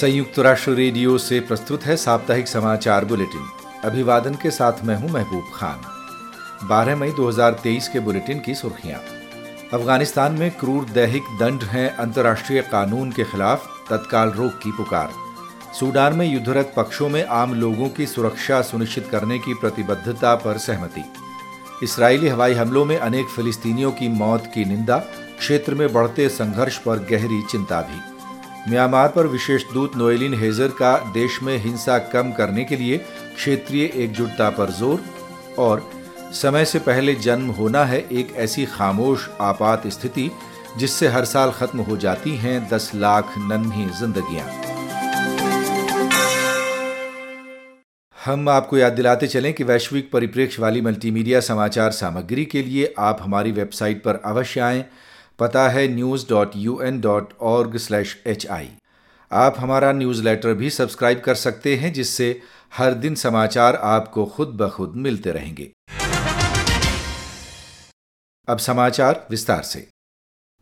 संयुक्त राष्ट्र रेडियो से प्रस्तुत है साप्ताहिक समाचार बुलेटिन। अभिवादन के साथ मैं हूँ महबूब खान। 12 मई 2023 के बुलेटिन की सुर्खियाँ। अफ़गानिस्तान में क्रूर दैहिक दंड हैं अंतर्राष्ट्रीय कानून के खिलाफ तत्काल रोक की पुकार। सूडान में युद्धरत पक्षों में आम लोगों की सुरक्षा सुनिश्चित करने की प्रतिबद्धता पर सहमति। इसराइली हवाई हमलों में अनेक फिलिस्तीनियों की मौत की निंदा, क्षेत्र में बढ़ते संघर्ष पर गहरी चिंता भी। म्यांमार पर विशेष दूत नोएलिन हेजर का देश में हिंसा कम करने के लिए क्षेत्रीय एकजुटता पर ज़ोर और समय से पहले जन्म होना है एक ऐसी खामोश, आपात स्थिति जिससे हर साल खत्म हो जाती हैं दस लाख नन्ही जिंदगियाँ। हम आपको याद दिलाते चलें कि वैश्विक परिप्रेक्ष्य वाली मल्टीमीडिया समाचार सामग्री के लिए आप हमारी वेबसाइट पर अवश्य आएँ। पता है news dot U N dot org slash H I आप हमारा न्यूज़ लेटर भी सब्सक्राइब कर सकते हैं, जिससे हर दिन समाचार आपको खुद ब खुद मिलते रहेंगे। अब समाचार विस्तार से।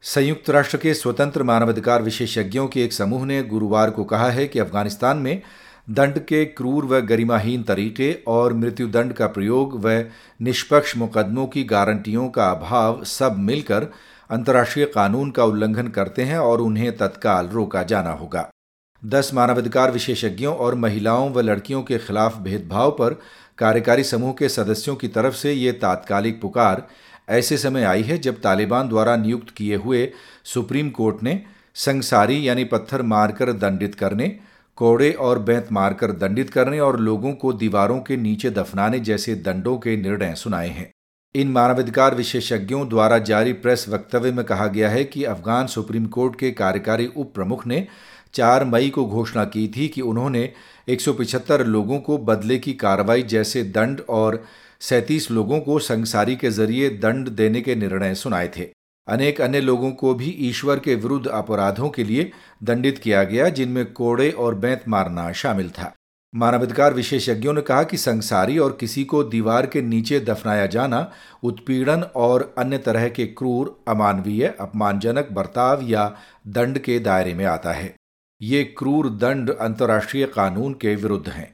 संयुक्त राष्ट्र के स्वतंत्र मानवाधिकार विशेषज्ञों के एक समूह ने गुरुवार को कहा है कि अफ़गानिस्तान में दंड के क्रूर व गरिमाहीन तरीके और मृत्युदंड का प्रयोग व निष्पक्ष मुकदमों की गारंटियों का अभाव सब मिलकर अंतर्राष्ट्रीय कानून का उल्लंघन करते हैं और उन्हें तत्काल रोका जाना होगा। दस मानवाधिकार विशेषज्ञों और महिलाओं व लड़कियों के खिलाफ भेदभाव पर कार्यकारी समूह के सदस्यों की तरफ़ से ये तात्कालिक पुकार ऐसे समय आई है जब तालिबान द्वारा नियुक्त किए हुए सुप्रीम कोर्ट ने संसारी यानी पत्थर मारकर दंडित करने, कोड़े और बैंत मारकर दंडित करने और लोगों को दीवारों के नीचे दफनाने जैसे दंडों के निर्णय सुनाए हैं। इन मानवाधिकार विशेषज्ञों द्वारा जारी प्रेस वक्तव्य में कहा गया है कि अफगान सुप्रीम कोर्ट के कार्यकारी उप प्रमुख ने 4 मई को घोषणा की थी कि उन्होंने 175 लोगों को बदले की कार्रवाई जैसे दंड और सैंतीस लोगों को संसारी के ज़रिए दंड देने के निर्णय सुनाए थे। अनेक अन्य लोगों को भी ईश्वर के विरुद्ध अपराधों के लिए दंडित किया गया, जिनमें कोड़े और बैंत मारना शामिल था। मानवाधिकार विशेषज्ञों ने कहा कि संसारी और किसी को दीवार के नीचे दफनाया जाना उत्पीड़न और अन्य तरह के क्रूर, अमानवीय, अपमानजनक बर्ताव या दंड के दायरे में आता है। ये क्रूर दंड अंतर्राष्ट्रीय कानून के विरुद्ध हैं।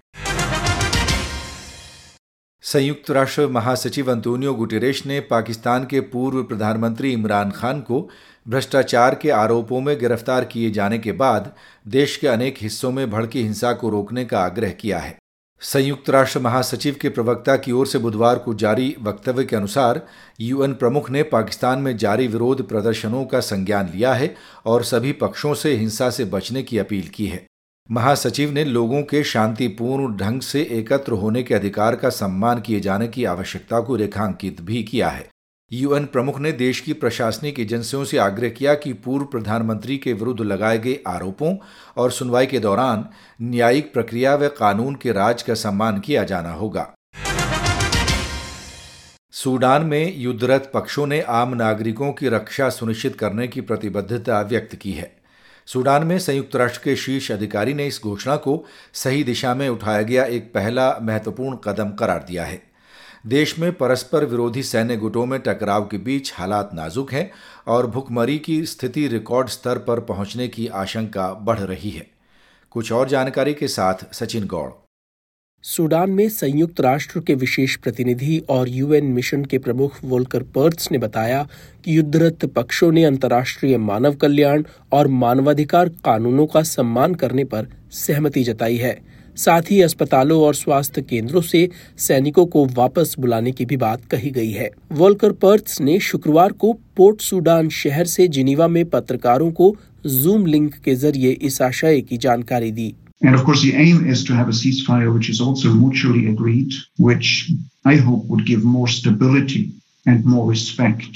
संयुक्त राष्ट्र महासचिव अंतोनियो गुटेरेश ने पाकिस्तान के पूर्व प्रधानमंत्री इमरान खान को भ्रष्टाचार के आरोपों में गिरफ़्तार किए जाने के बाद देश के अनेक हिस्सों में भड़की हिंसा को रोकने का आग्रह किया है। संयुक्त राष्ट्र महासचिव के प्रवक्ता की ओर से बुधवार को जारी वक्तव्य के अनुसार यूएन प्रमुख ने पाकिस्तान में जारी विरोध प्रदर्शनों का संज्ञान लिया है और सभी पक्षों से हिंसा से बचने की अपील की है। महासचिव ने लोगों के शांतिपूर्ण ढंग से एकत्र होने के अधिकार का सम्मान किए जाने की आवश्यकता को रेखांकित भी किया है। यूएन प्रमुख ने देश की प्रशासनिक एजेंसियों से आग्रह किया कि पूर्व प्रधानमंत्री के विरुद्ध लगाए गए आरोपों और सुनवाई के दौरान न्यायिक प्रक्रिया व कानून के राज का सम्मान किया जाना होगा। सूडान में युद्धरत पक्षों ने आम नागरिकों की रक्षा सुनिश्चित करने की प्रतिबद्धता व्यक्त की है। सूडान में संयुक्त राष्ट्र के शीर्ष अधिकारी ने इस घोषणा को सही दिशा में उठाया गया एक पहला महत्वपूर्ण कदम करार दिया है। देश में परस्पर विरोधी सैन्य गुटों में टकराव के बीच हालात नाजुक हैं और भुखमरी की स्थिति रिकॉर्ड स्तर पर पहुँचने की आशंका बढ़ रही है। कुछ और जानकारी के साथ सचिन गौड़। सूडान में संयुक्त राष्ट्र के विशेष प्रतिनिधि और यूएन मिशन के प्रमुख वोल्कर पर्ट्स ने बताया कि युद्धरत पक्षों ने अंतर्राष्ट्रीय मानव कल्याण और मानवाधिकार कानूनों का सम्मान करने पर सहमति जताई है। साथ ही अस्पतालों और स्वास्थ्य केंद्रों से सैनिकों को वापस बुलाने की भी बात कही गई है। वोल्कर पर्थ ने शुक्रवार को पोर्ट सूडान शहर से जिनीवा में पत्रकारों को जूम लिंक के ज़रिए इस आशय की जानकारी दी। And of course, the aim is to have a ceasefire which is also mutually agreed, which I hope would give more stability and more respect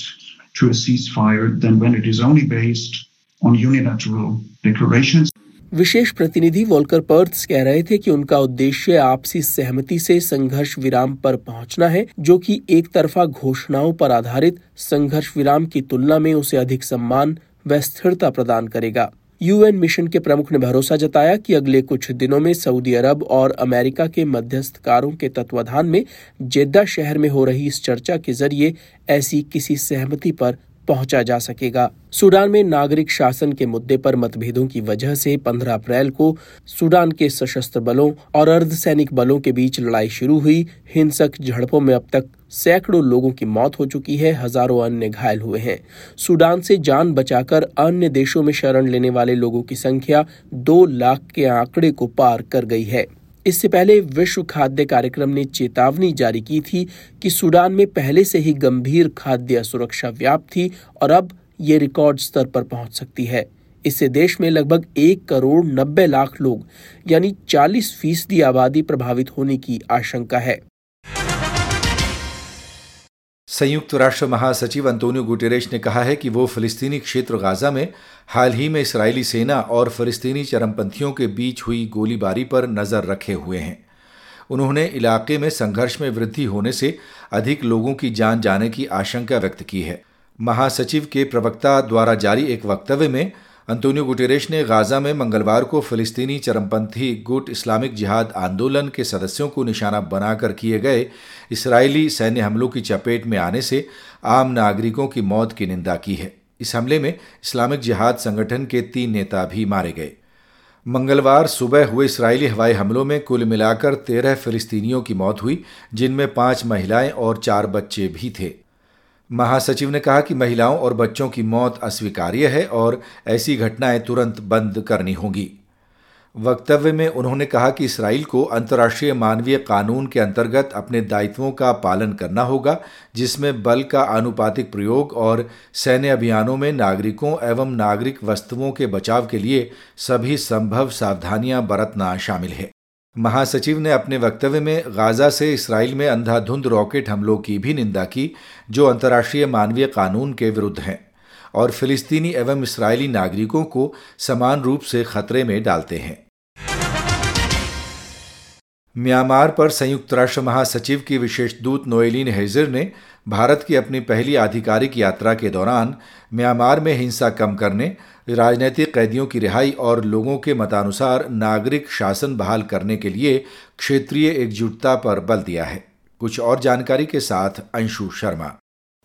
to a ceasefire than when it is only based on unilateral declarations. विशेष प्रतिनिधि Volker Perth कह रहे थे कि उनका उद्देश्य आपसी सहमति से संघर्ष विराम पर पहुँचना है जो कि एक तरफा घोषणाओं पर आधारित संघर्ष विराम की तुलना में उसे अधिक सम्मान व स्थिरता प्रदान करेगा यूएन मिशन के प्रमुख ने भरोसा जताया कि अगले कुछ दिनों में सऊदी अरब और अमेरिका के मध्यस्थकारों के तत्वाधान में जेद्दा शहर में हो रही इस चर्चा के ज़रिए ऐसी किसी सहमति पर पहुँचा जा सकेगा। सूडान में नागरिक शासन के मुद्दे पर मतभेदों की वजह से 15 अप्रैल को सूडान के सशस्त्र बलों और अर्धसैनिक बलों के बीच लड़ाई शुरू हुई। हिंसक झड़पों में अब तक सैकड़ों लोगों की मौत हो चुकी है, हज़ारों अन्य घायल हुए हैं। सूडान से जान बचाकर अन्य देशों में शरण लेने वाले लोगों की संख्या दो लाख के आंकड़े को पार कर गई है। इससे पहले विश्व खाद्य कार्यक्रम ने चेतावनी जारी की थी कि सूडान में पहले से ही गंभीर खाद्य सुरक्षा व्याप्त थी और अब ये रिकॉर्ड स्तर पर पहुँच सकती है। इससे देश में लगभग एक करोड़ नब्बे लाख लोग, यानी 40 फ़ीसदी आबादी प्रभावित होने की आशंका है। संयुक्त राष्ट्र महासचिव अंतोनियो गुटेरेश ने कहा है कि वो फिलिस्तीनी क्षेत्र गाजा में हाल ही में इसराइली सेना और फिलिस्तीनी चरमपंथियों के बीच हुई गोलीबारी पर नज़र रखे हुए हैं। उन्होंने इलाके में संघर्ष में वृद्धि होने से अधिक लोगों की जान जाने की आशंका व्यक्त की है। महासचिव के प्रवक्ता द्वारा जारी एक वक्तव्य में अंतोनियो गुटेरेश ने गाजा में मंगलवार को फिलिस्तीनी चरमपंथी गुट इस्लामिक जिहाद आंदोलन के सदस्यों को निशाना बनाकर किए गए इसराइली सैन्य हमलों की चपेट में आने से आम नागरिकों की मौत की निंदा की है। इस हमले में इस्लामिक जिहाद संगठन के तीन नेता भी मारे गए। मंगलवार सुबह हुए इसराइली हवाई हमलों में कुल मिलाकर तेरह फिलिस्तीनियों की मौत हुई, जिनमें पाँच महिलाएँ और चार बच्चे भी थे। महासचिव ने कहा कि महिलाओं और बच्चों की मौत अस्वीकार्य है और ऐसी घटनाएँ तुरंत बंद करनी होंगी। वक्तव्य में उन्होंने कहा कि इसराइल को अंतर्राष्ट्रीय मानवीय कानून के अंतर्गत अपने दायित्वों का पालन करना होगा, जिसमें बल का आनुपातिक प्रयोग और सैन्य अभियानों में नागरिकों एवं नागरिक वस्तुओं के बचाव के लिए सभी संभव सावधानियाँ बरतना शामिल है। महासचिव ने अपने वक्तव्य में गाजा से इसराइल में अंधाधुंध रॉकेट हमलों की भी निंदा की, जो अंतर्राष्ट्रीय मानवीय कानून के विरुद्ध हैं, और फिलिस्तीनी एवं इसराइली नागरिकों को समान रूप से खतरे में डालते हैं। म्यांमार पर संयुक्त राष्ट्र महासचिव की विशेष दूत नोएलिन हेजर ने भारत की अपनी पहली आधिकारिक यात्रा के दौरान म्यांमार में हिंसा कम करने, राजनीतिक कैदियों की रिहाई और लोगों के मतानुसार नागरिक शासन बहाल करने के लिए क्षेत्रीय एकजुटता पर बल दिया है। कुछ और जानकारी के साथ अंशु शर्मा।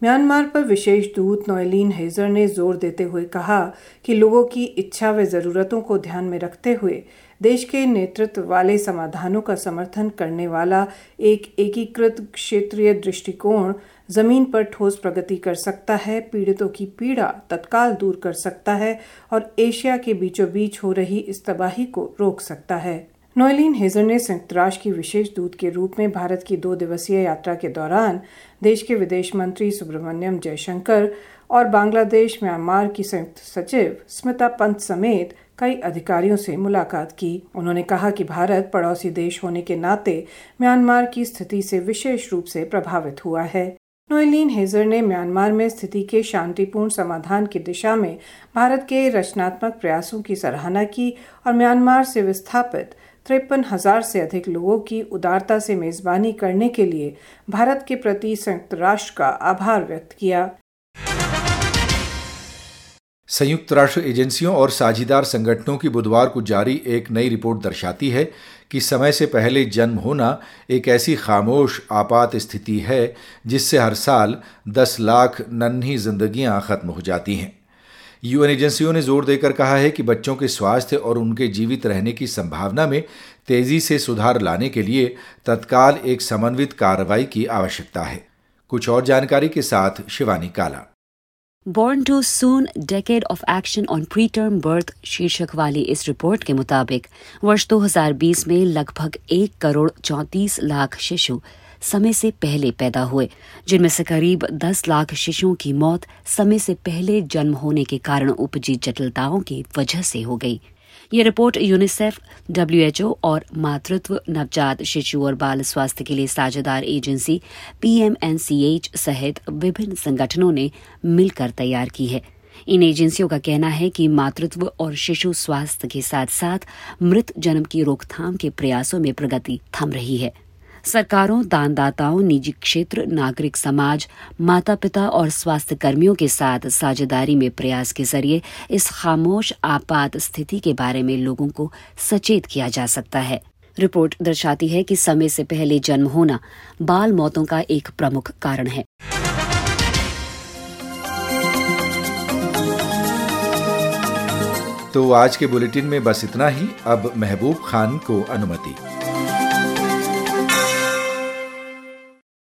म्यांमार पर विशेष दूत नोएलिन हेजर ने ज़ोर देते हुए कहा कि लोगों की इच्छा व जरूरतों को ध्यान में रखते हुए देश के नेतृत्व वाले समाधानों का समर्थन करने वाला एक एकीकृत क्षेत्रीय दृष्टिकोण ज़मीन पर ठोस प्रगति कर सकता है, पीड़ितों की पीड़ा तत्काल दूर कर सकता है और एशिया के बीचों बीच हो रही इस तबाही को रोक सकता है। नोएलिन हेजर ने संयुक्त राष्ट्र की विशेष दूत के रूप में भारत की दो दिवसीय यात्रा के दौरान देश के विदेश मंत्री सुब्रमण्यम जयशंकर और बांग्लादेश म्यांमार की संयुक्त सचिव स्मिता पंत समेत कई अधिकारियों से मुलाकात की। उन्होंने कहा कि भारत पड़ोसी देश होने के नाते म्यांमार की स्थिति से विशेष रूप से प्रभावित हुआ है। नोएलिन हेजर ने म्यांमार में स्थिति के शांतिपूर्ण समाधान की दिशा में भारत के रचनात्मक प्रयासों की सराहना की और म्यांमार से विस्थापित तिरपन हज़ार से अधिक लोगों की उदारता से मेजबानी करने के लिए भारत के प्रति संयुक्त राष्ट्र का आभार व्यक्त किया। संयुक्त राष्ट्र एजेंसियों और साझीदार संगठनों की बुधवार को जारी एक नई रिपोर्ट दर्शाती है कि समय से पहले जन्म होना एक ऐसी खामोश, आपात स्थिति है जिससे हर साल 10 लाख नन्ही जिंदगियाँ खत्म हो जाती हैं। यूएन एजेंसियों ने ज़ोर देकर कहा है कि बच्चों के स्वास्थ्य और उनके जीवित रहने की संभावना में तेज़ी से सुधार लाने के लिए तत्काल एक समन्वित कार्रवाई की आवश्यकता है। कुछ और जानकारी के साथ Shivani Kala. Born too soon decade of action on preterm birth शीर्षक वाली इस रिपोर्ट के मुताबिक, वर्ष 2020 में लगभग एक करोड़ चौंतीस लाख शिशु समय से पहले पैदा हुए, जिनमें से करीब 10 लाख शिशुओं की मौत समय से पहले जन्म होने के कारण उपजी जटिलताओं की वजह से हो गई। ये रिपोर्ट यूनिसेफ, डब्ल्यूएचओ और मातृत्व नवजात शिशु और बाल स्वास्थ्य के लिए साझेदार एजेंसी पीएमएनसीएच सहित विभिन्न संगठनों ने मिलकर तैयार की है। इन एजेंसियों का कहना है कि मातृत्व और शिशु स्वास्थ्य के साथ साथ मृत जन्म की रोकथाम के प्रयासों में प्रगति थम रही है। सरकारों, दानदाताओं, निजी क्षेत्र, नागरिक समाज माता पिता और स्वास्थ्य कर्मियों के साथ साझेदारी में प्रयास के ज़रिए इस खामोश, आपात स्थिति के बारे में लोगों को सचेत किया जा सकता है। रिपोर्ट दर्शाती है कि समय से पहले जन्म होना बाल मौतों का एक प्रमुख कारण है। तो आज के बुलेटिन में बस इतना ही। अब महबूब खान को अनुमति।